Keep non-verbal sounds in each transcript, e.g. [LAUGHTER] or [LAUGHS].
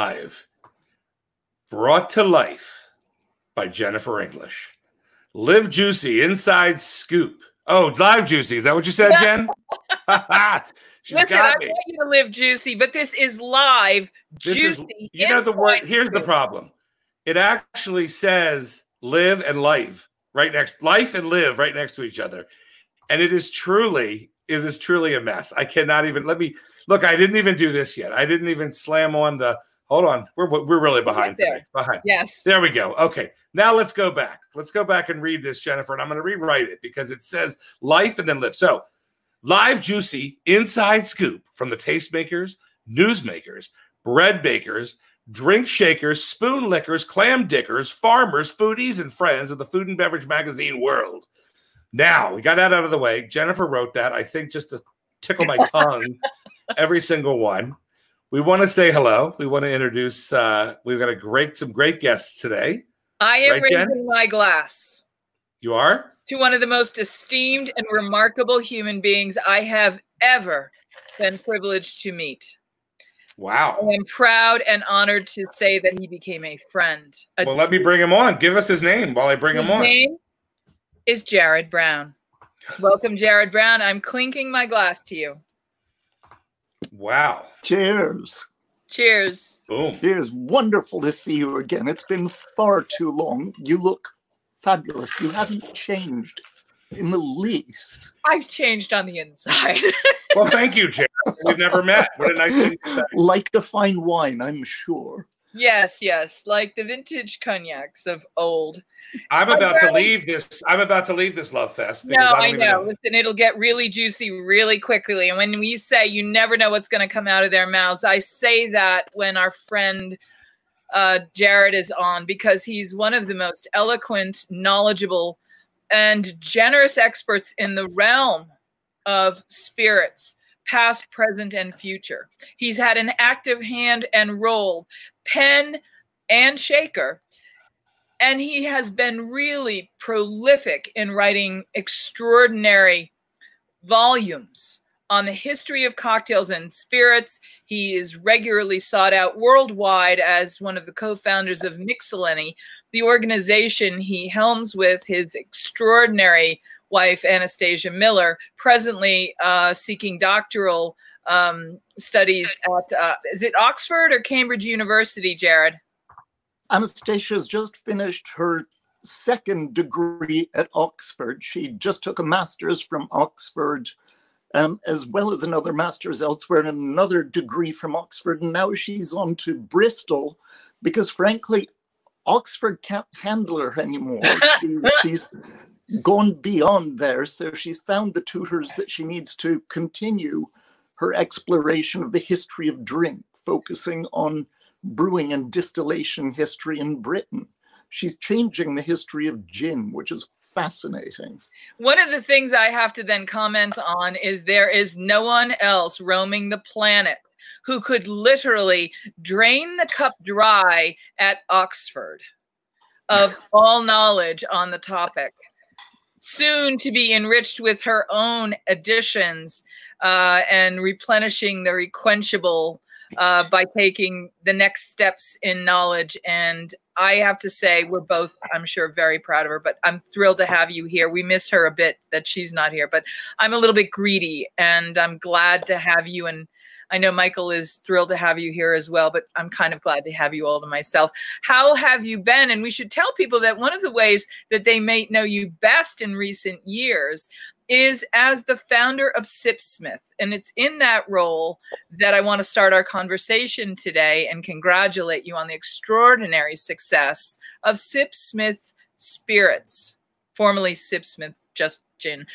live, brought to life by Jennifer English. Live Juicy Inside Scoop. Oh, live juicy. Is that what you said, Jen? [LAUGHS] She's Listen, I me. want you to live juicy, but this is live. This juicy. Is, you know the word. Here's the problem. It actually says live and life right next life and live right next to each other, and it is truly it is truly a mess. I cannot even let me look. I didn't even do this yet. I didn't even slam on the Hold on, we're we're really behind there. Behind. Yes. There we go. Okay, now let's go back. Let's go back and read this, Jennifer, and I'm going to rewrite it because it says life and then live. So, live, juicy, inside scoop from the tastemakers, newsmakers, bread bakers, drink shakers, spoon lickers, clam dickers, farmers, foodies, and friends of the food and beverage magazine world. Now we got that out of the way. Jennifer wrote that, I think, just to tickle my [LAUGHS] tongue, every single one we want to say hello. We want to introduce. Uh, we've got a great, some great guests today. I am right, raising Jen? my glass. You are to one of the most esteemed and remarkable human beings I have ever been privileged to meet. Wow! I am proud and honored to say that he became a friend. A well, let me bring him on. Give us his name while I bring his him on. Name is Jared Brown. Welcome, Jared Brown. I'm clinking my glass to you. Wow. Cheers. Cheers. Boom. Cheers. Wonderful to see you again. It's been far too long. You look fabulous. You haven't changed in the least. I've changed on the inside. [LAUGHS] well, thank you, Jared. We've never met. What a nice thing to say. Like the fine wine, I'm sure. Yes, yes, like the vintage cognacs of old. I'm about to leave this. I'm about to leave this love fest. No, I, I know. know. Listen, it'll get really juicy really quickly. And when we say you never know what's going to come out of their mouths, I say that when our friend uh, Jared is on because he's one of the most eloquent, knowledgeable, and generous experts in the realm of spirits, past, present, and future. He's had an active hand and role, pen and shaker and he has been really prolific in writing extraordinary volumes on the history of cocktails and spirits. He is regularly sought out worldwide as one of the co founders of Mixellany, the organization he helms with his extraordinary wife, Anistatia Miller, presently uh, seeking doctoral um, studies at, uh, is it Oxford or Cambridge University, Jared? Anistatia has just finished her second degree at Oxford. She just took a master's from Oxford, um, as well as another master's elsewhere and another degree from Oxford. And now she's on to Bristol because, frankly, Oxford can't handle her anymore. [LAUGHS] she's gone beyond there. So she's found the tutors that she needs to continue her exploration of the history of drink, focusing on brewing and distillation history in Britain. She's changing the history of gin, which is fascinating. One of the things I have to then comment on is there is no one else roaming the planet who could literally drain the cup dry at Oxford of [LAUGHS] all knowledge on the topic. Soon to be enriched with her own additions uh, and replenishing the requenchable uh, by taking the next steps in knowledge. And I have to say, we're both, I'm sure, very proud of her, but I'm thrilled to have you here. We miss her a bit that she's not here, but I'm a little bit greedy and I'm glad to have you. And I know Michael is thrilled to have you here as well, but I'm kind of glad to have you all to myself. How have you been? And we should tell people that one of the ways that they may know you best in recent years is as the founder of Sipsmith. And it's in that role that I want to start our conversation today and congratulate you on the extraordinary success of Sipsmith Spirits, formerly Sipsmith Just Gin.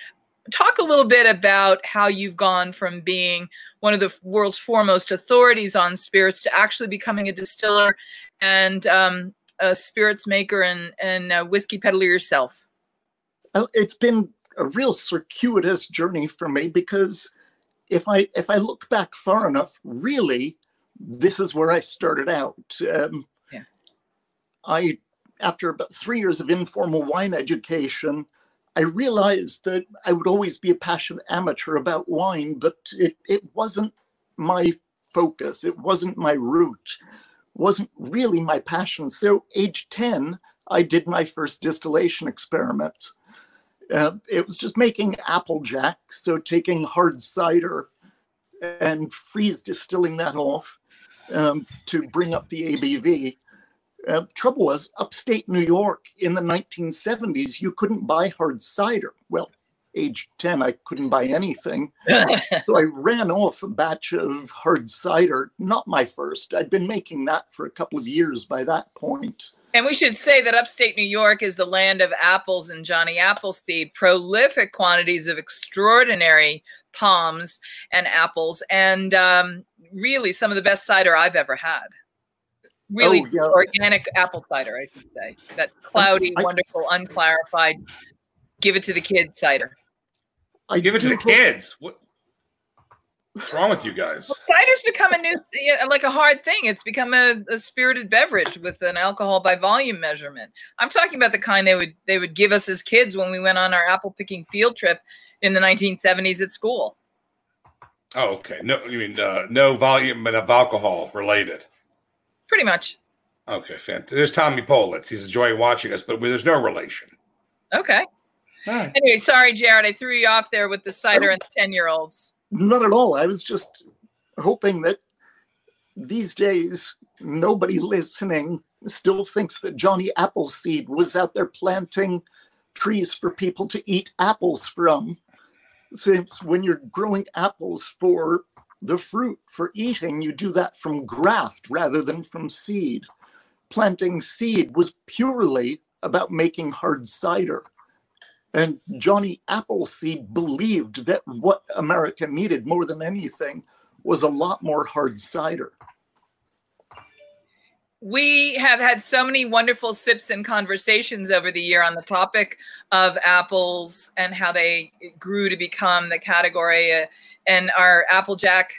Talk a little bit about how you've gone from being one of the world's foremost authorities on spirits to actually becoming a distiller and um, a spirits maker and, and whiskey peddler yourself. It's been a real circuitous journey for me because if I if I look back far enough, really, this is where I started out. Um, yeah. I after about three years of informal wine education, I realized that I would always be a passionate amateur about wine, but it, it wasn't my focus. It wasn't my route. wasn't really my passion. So, age 10, I did my first distillation experiment. Uh, it was just making applejack, so taking hard cider and freeze distilling that off um, to bring up the ABV. Uh, trouble was, upstate New York in the 1970s, you couldn't buy hard cider. Well, age 10, I couldn't buy anything. [LAUGHS] so I ran off a batch of hard cider, not my first. I'd been making that for a couple of years by that point. And we should say that upstate New York is the land of apples and Johnny Appleseed, prolific quantities of extraordinary palms and apples, and um, really some of the best cider I've ever had. Really oh, yeah. organic apple cider, I should say. That cloudy, I, wonderful, unclarified, give it to the kids cider. I give it to the kids. What? What's wrong with you guys? Well, cider's become a new, [LAUGHS] like a hard thing. It's become a, a, spirited beverage with an alcohol by volume measurement. I'm talking about the kind they would they would give us as kids when we went on our apple picking field trip in the 1970s at school. Oh, okay. No, you mean uh, no volume of alcohol related? Pretty much. Okay, fantastic. There's Tommy Politz. He's enjoying watching us, but there's no relation. Okay. All right. Anyway, sorry, Jared. I threw you off there with the cider and the 10 year olds. Not at all. I was just hoping that these days nobody listening still thinks that Johnny Appleseed was out there planting trees for people to eat apples from since when you're growing apples for the fruit for eating, you do that from graft rather than from seed. Planting seed was purely about making hard cider. And Johnny Appleseed believed that what America needed more than anything was a lot more hard cider. We have had so many wonderful sips and conversations over the year on the topic of apples and how they grew to become the category uh, and our applejack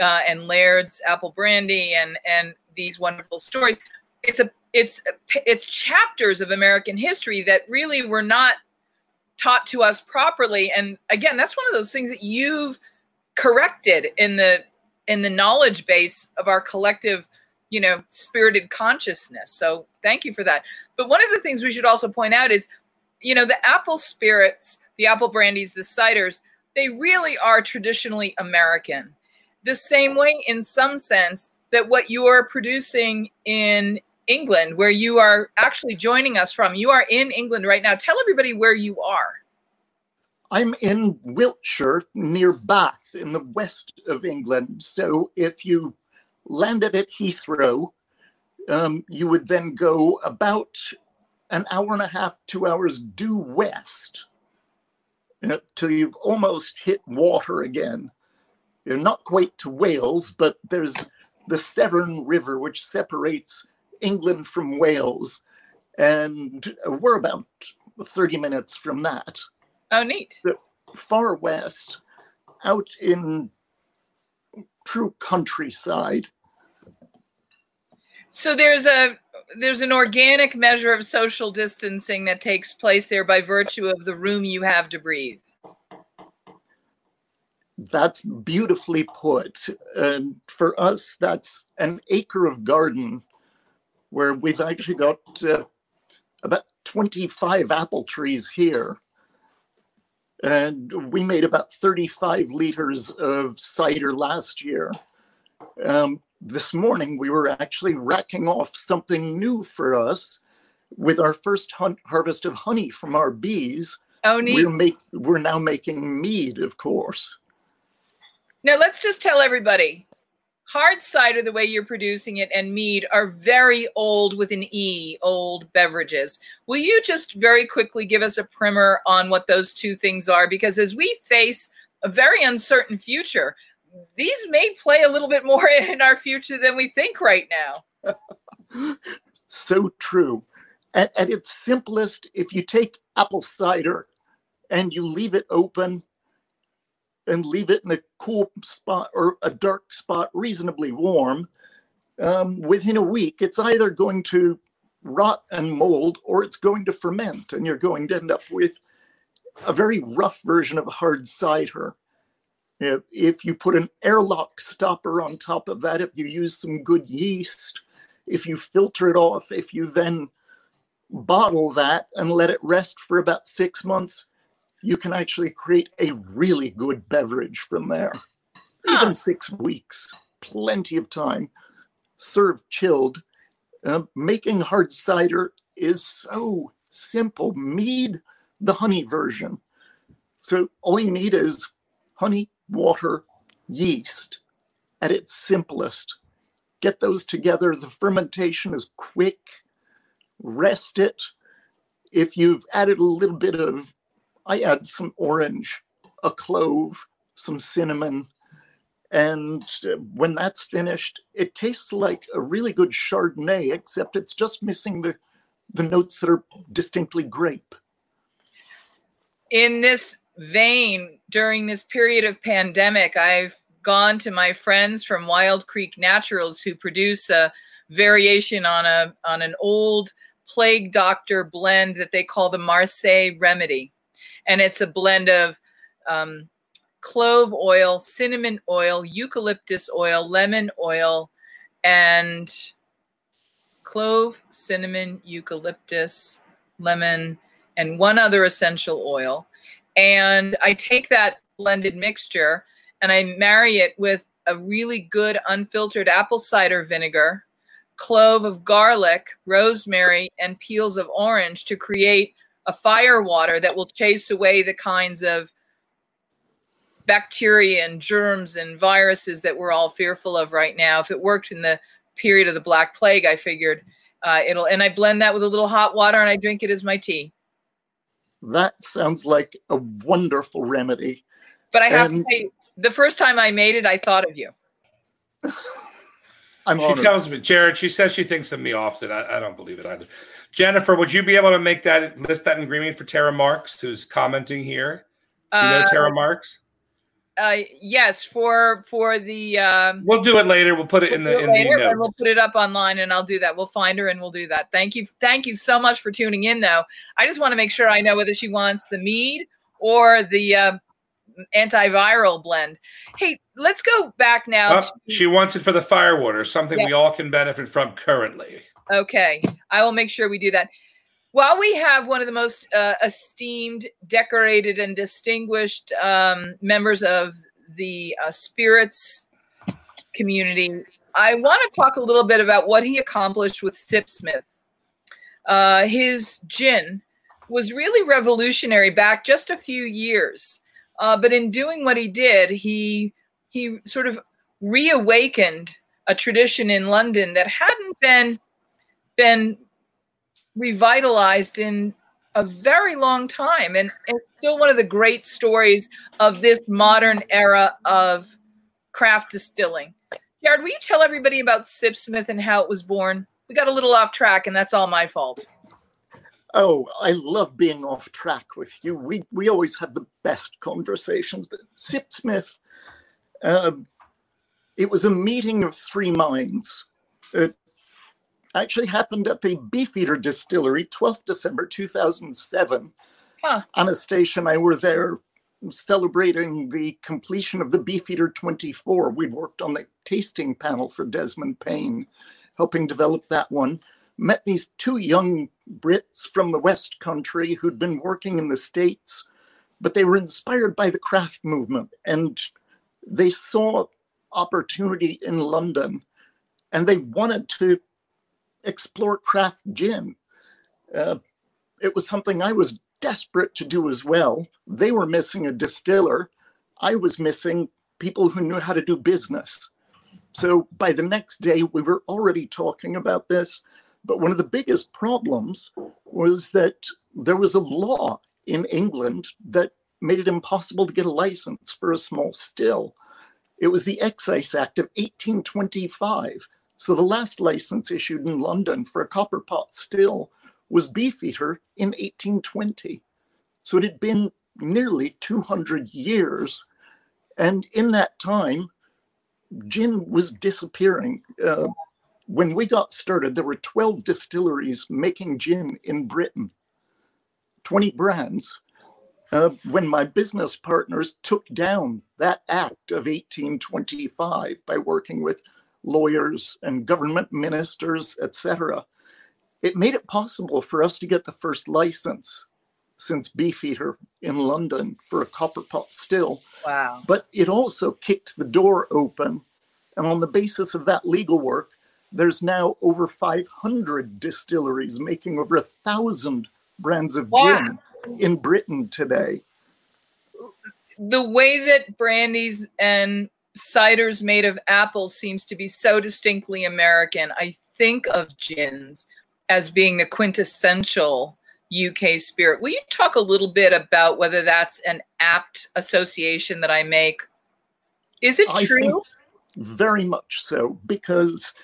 uh, and laird's apple brandy and and these wonderful stories. It's a it's it's chapters of american history that really were not taught to us properly and again that's one of those things that you've corrected in the in the knowledge base of our collective you know, spirited consciousness. So thank you for that. But one of the things we should also point out is, you know, the apple spirits, the apple brandies, the ciders, they really are traditionally American. The same way, in some sense, that what you are producing in England, where you are actually joining us from, you are in England right now. Tell everybody where you are. I'm in Wiltshire near Bath in the west of England. So if you landed at Heathrow, um, you would then go about an hour and a half, two hours due west till you've almost hit water again. You're not quite to Wales, but there's the Severn River, which separates England from Wales. And we're about 30 minutes from that. Oh, neat. The far west, out in true countryside. So there's a there's an organic measure of social distancing that takes place there by virtue of the room you have to breathe. That's beautifully put. And for us, that's an acre of garden where we've actually got uh, about 25 apple trees here. And we made about 35 liters of cider last year. Um, this morning we were actually racking off something new for us with our first hunt, harvest of honey from our bees. Oh, neat. We're, make, we're now making mead, of course. Now, let's just tell everybody hard cider, the way you're producing it, and mead are very old with an E, old beverages. Will you just very quickly give us a primer on what those two things are? Because as we face a very uncertain future, these may play a little bit more [LAUGHS] in our future than we think right now. [LAUGHS] so true. At, at its simplest, if you take apple cider and you leave it open and leave it in a cool spot or a dark spot, reasonably warm, um, within a week, it's either going to rot and mold or it's going to ferment, and you're going to end up with a very rough version of a hard cider. If you put an airlock stopper on top of that, if you use some good yeast, If you filter it off, if you then bottle that and let it rest for about six months, you can actually create a really good beverage from there. Huh. Even six weeks, plenty of time. Served chilled. Uh, making hard cider is so simple. Mead, the honey version. So all you need is honey, water, yeast at its simplest. Get those together. The fermentation is quick. Rest it. If you've added a little bit of, I add some orange, a clove, some cinnamon. And when that's finished, it tastes like a really good Chardonnay, except it's just missing the, the notes that are distinctly grape. in this vein, during this period of pandemic, I've gone to my friends from Wild Creek Naturals who produce a variation on a on an old plague doctor blend that they call the Marseille Remedy, and it's a blend of um, clove oil, cinnamon oil, eucalyptus oil, lemon oil, and clove, cinnamon, eucalyptus, lemon, and one other essential oil. And I take that blended mixture and I marry it with a really good unfiltered apple cider vinegar, clove of garlic, rosemary, and peels of orange to create a fire water that will chase away the kinds of bacteria and germs and viruses that we're all fearful of right now. If it worked in the period of the Black Plague, I figured uh, it'll, and I blend that with a little hot water and I drink it as my tea. That sounds like a wonderful remedy. But I have And- to say, the first time I made it, I thought of you. [LAUGHS] I'm She honored. tells me, Jared, she says she thinks of me often. I, I don't believe it either. Jennifer, would you be able to make that list that ingredient for Tara Marks, who's commenting here? Do you know Uh, Tara Marks? uh, yes, for for the um, We'll do it later. We'll put it in we'll the do it in later, and notes. we'll put it up online, and I'll do that. We'll find her and we'll do that. Thank you, thank you so much for tuning in. Though I just want to make sure I know whether she wants the mead or the uh, antiviral blend. Hey, let's go back now. Oh, she wants it for the firewater, something Yeah. we all can benefit from currently. Okay, I will make sure we do that. While we have one of the most uh, esteemed, decorated, and distinguished um, members of the uh, spirits community, I want to talk a little bit about what he accomplished with Sipsmith. Uh, his gin was really revolutionary back just a few years, uh, but in doing what he did, he he sort of reawakened a tradition in London that hadn't been been revitalized in a very long time and it's still one of the great stories of this modern era of craft distilling. Jared, will you tell everybody about Sipsmith and how it was born? We got a little off track and that's all my fault. Oh, I love being off track with you. We we always have the best conversations. But Sipsmith, uh, it was a meeting of three minds. It actually happened at the Beefeater Distillery, 12th December 2007. Huh. Anistatia and I were there celebrating the completion of the Beefeater 24. We worked on the tasting panel for Desmond Payne, helping develop that one met these two young Brits from the West Country who'd been working in the States, but they were inspired by the craft movement and they saw opportunity in London and they wanted to explore craft gin. Uh, it was something I was desperate to do as well. They were missing a distiller. I was missing people who knew how to do business. So by the next day, we were already talking about this. But one of the biggest problems was that there was a law in England that made it impossible to get a license for a small still. It was the Excise Act of 1825. So the last license issued in London for a copper pot still was Beefeater in 1820. So it had been nearly 200 years. And in that time, gin was disappearing. Uh, when we got started, there were 12 distilleries making gin in Britain, 20 brands. Uh, when my business partners took down that act of 1825 by working with lawyers and government ministers, etc. It made it possible for us to get the first license since Beefeater in London for a copper pot still. Wow. But it also kicked the door open. And on the basis of that legal work, there's now over 500 distilleries making over a thousand brands of Wow. gin in Britain today. the way that brandies and ciders made of apples seems to be so distinctly American. I think of gins as being the quintessential UK spirit. Will you talk a little bit about whether that's an apt association that I make? Is it I true? very much so, because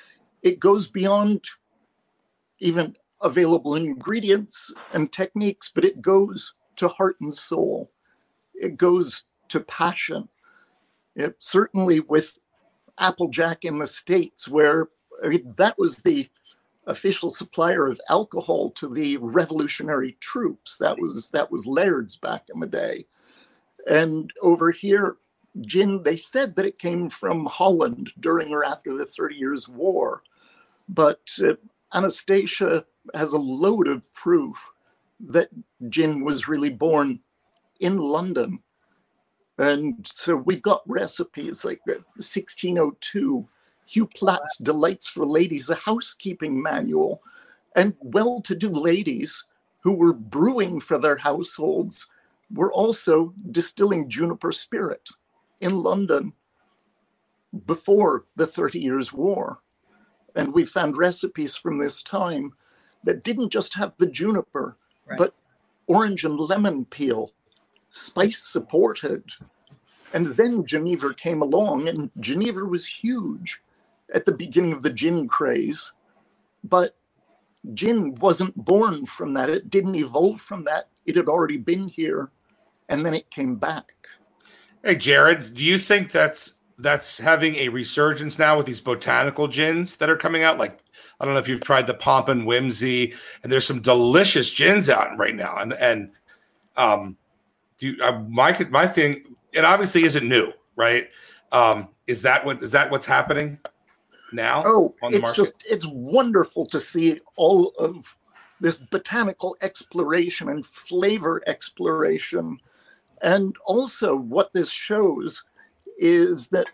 it goes beyond even available ingredients and techniques, but it goes to heart and soul. It goes to passion. It, certainly with Applejack in the States, where I mean, that was the official supplier of alcohol to the revolutionary troops. That was that was Laird's back in the day. And over here, gin, they said that it came from Holland during or after the Thirty Years' War. But uh, Anistatia has a load of proof that gin was really born in London. And so we've got recipes like uh, 1602, Hugh Plat's Delights for Ladies, a housekeeping manual, and well to do ladies who were brewing for their households were also distilling juniper spirit in London before the Thirty Years' War. And we found recipes from this time that didn't just have the juniper, Right. but orange and lemon peel, spice supported. And then Geneva came along, and Geneva was huge at the beginning of the gin craze. But gin wasn't born from that, it didn't evolve from that. It had already been here, and then it came back. Hey, Jared, do you think that's that's having a resurgence now with these botanical gins that are coming out? Like, I don't know if you've tried the Pomp and Whimsy, and there's some delicious gins out right now. And and um, do you, uh, my my thing? It obviously isn't new, right? Um, is that what is that what's happening now? Oh, on the it's market? just it's wonderful to see all of this botanical exploration and flavor exploration. And also what this shows is that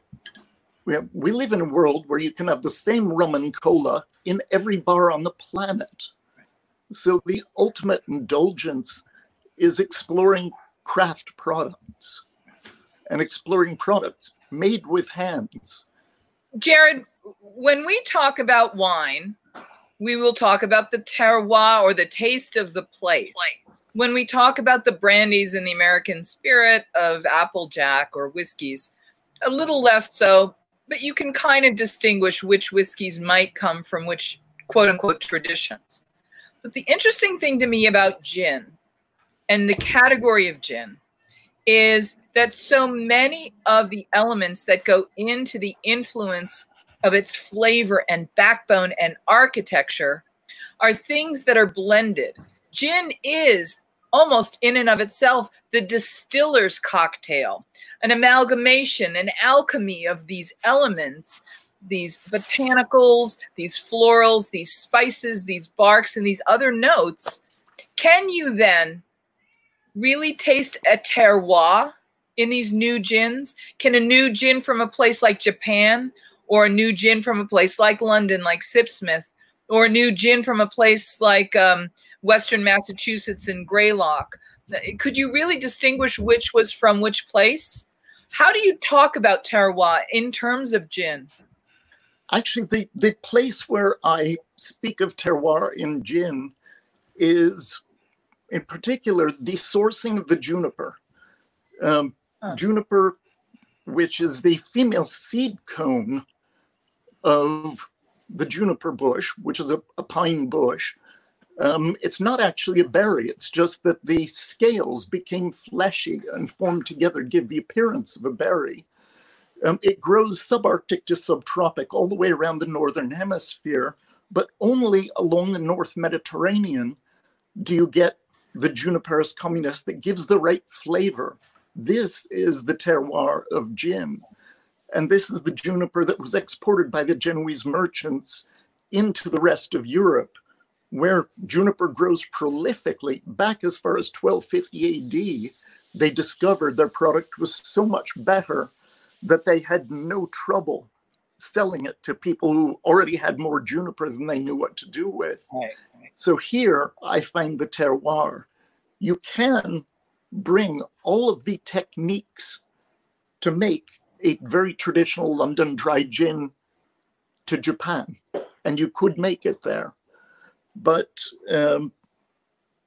we, have, we live in a world where you can have the same rum and cola in every bar on the planet. So the ultimate indulgence is exploring craft products and exploring products made with hands. Jared, when we talk about wine, we will talk about the terroir or the taste of the place. When we talk about the brandies and the American spirit of Applejack or whiskeys, a little less so, but you can kind of distinguish which whiskeys might come from which quote unquote traditions. But the interesting thing to me about gin and the category of gin is that so many of the elements that go into the influence of its flavor and backbone and architecture are things that are blended. Gin is almost in and of itself the distiller's cocktail, an amalgamation, an alchemy of these elements, these botanicals, these florals, these spices, these barks, and these other notes. Can you then really taste a terroir in these new gins? Can a new gin from a place like Japan or a new gin from a place like London, like Sipsmith, or a new gin from a place like um, Western Massachusetts and Greylock? Could you really distinguish which was from which place? How do you talk about terroir in terms of gin? Actually, the, the place where I speak of terroir in gin is, in particular, the sourcing of the juniper. Um, Huh. Juniper, which is the female seed cone of the juniper bush, which is a, a pine bush. Um, it's not actually a berry, it's just that the scales became fleshy and formed together, give the appearance of a berry. Um, it grows subarctic to subtropic all the way around the northern hemisphere, but only along the North Mediterranean do you get the Juniperus communis that gives the right flavor. This is the terroir of gin. And this is the juniper that was exported by the Genoese merchants into the rest of Europe, where juniper grows prolifically. Back as far as 1250 AD, they discovered their product was so much better that they had no trouble selling it to people who already had more juniper than they knew what to do with. Right. So here I find the terroir. You can bring all of the techniques to make a very traditional London dry gin to Japan, and you could make it there. But um,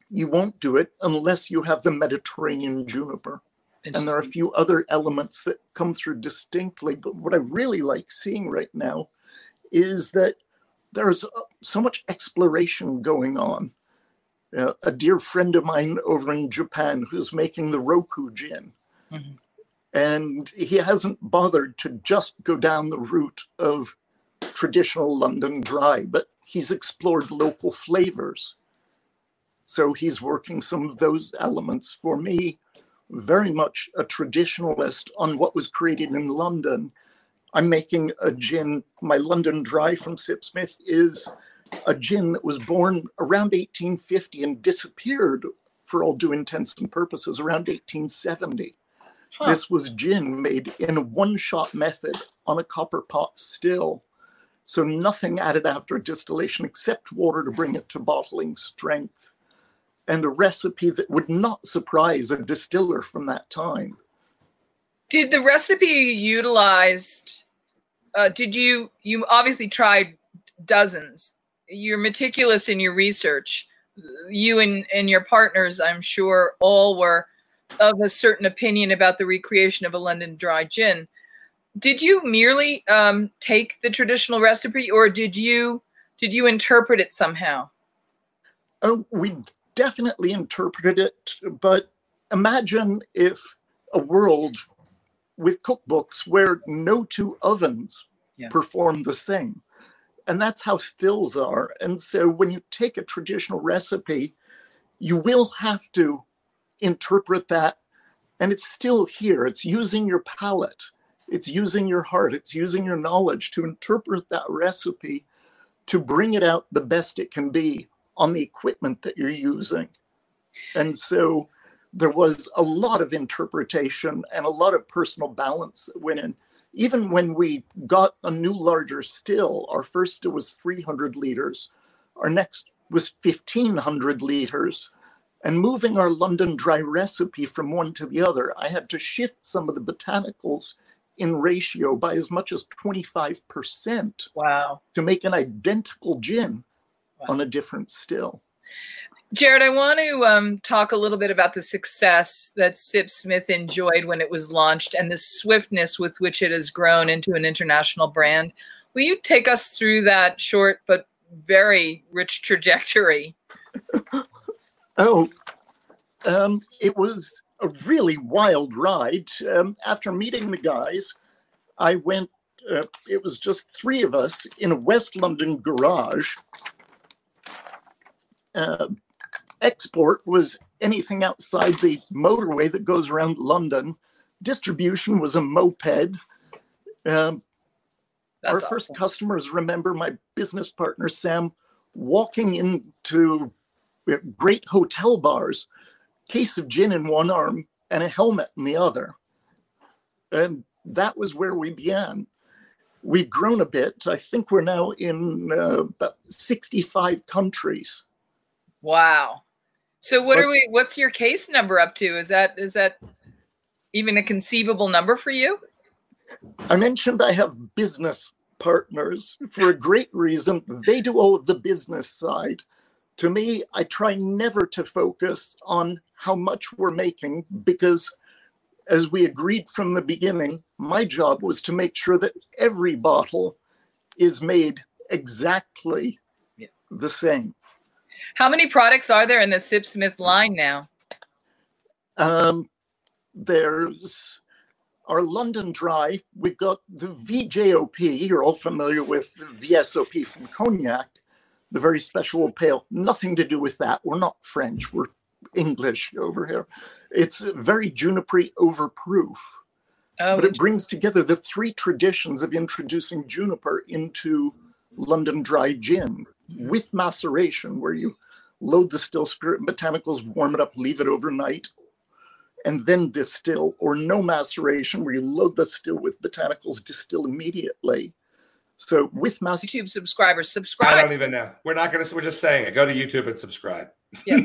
you won't do it unless you have the Mediterranean juniper. And there are a few other elements that come through distinctly. But what I really like seeing right now is that there's uh, so much exploration going on. Uh, a dear friend of mine over in Japan who's making the Roku gin. Mm-hmm. And he hasn't bothered to just go down the route of traditional London dry, but he's explored local flavors. So he's working some of those elements for me very much a traditionalist on what was created in London. I'm making a gin. My London Dry from Sipsmith is a gin that was born around 1850 and disappeared, for all due intents and purposes, around 1870. Huh. This was gin made in a one shot method on a copper pot still. So nothing added after distillation except water to bring it to bottling strength and a recipe that would not surprise a distiller from that time. Did the recipe you utilized? Uh, did you you obviously tried dozens? You're meticulous in your research. You and and your partners, I'm sure, all were of a certain opinion about the recreation of a London dry gin. Did you merely um, take the traditional recipe, or did you did you interpret it somehow? Oh, we definitely interpreted it, but imagine if a world with cookbooks where no two ovens yeah. perform the same. And that's how stills are. And so when you take a traditional recipe, you will have to interpret that. And it's still here. It's using your palate, it's using your heart, it's using your knowledge to interpret that recipe to bring it out the best it can be on the equipment that you're using. And so there was a lot of interpretation and a lot of personal balance that went in. Even when we got a new larger still, our first still was 300 liters, our next was 1500 liters. And moving our London dry recipe from one to the other, I had to shift some of the botanicals in ratio by as much as 25%. Wow. To make an identical gin wow. on a different still. Jared, I want to um, talk a little bit about the success that Sipsmith enjoyed when it was launched and the swiftness with which it has grown into an international brand. Will you take us through that short but very rich trajectory? [LAUGHS] oh, um, it was a really wild ride. Um, after meeting the guys, I went, uh, it was just three of us in a West London garage uh, export was anything outside the motorway that goes around London. Distribution was a moped. Um, our awesome. first customers remember my business partner Sam walking into great hotel bars, case of gin in one arm and a helmet in the other. And that was where we began. We've grown a bit. I think we're now in uh, about 65 countries. Wow. So what are we what's your case number up to? Is that is that even a conceivable number for you? I mentioned I have business partners for a great reason. They do all of the business side. To me, I try never to focus on how much we're making because, as we agreed from the beginning, my job was to make sure that every bottle is made exactly yeah. the same. How many products are there in the Sipsmith line now? Um, there's our London Dry. We've got the VJOP. You're all familiar with the VSOP from Cognac, the very special old pale. Nothing to do with that. We're not French. We're English over here. It's very juniper overproof. Oh, but it brings together the three traditions of introducing juniper into London dry gin with maceration, where you load the still spirit and botanicals, warm it up, leave it overnight, and then distill, or no maceration, where you load the still with botanicals, distill immediately. So with maceration, YouTube subscribers, subscribe. I don't even know. We're not going to. We're just saying it. Go to YouTube and subscribe. Yes.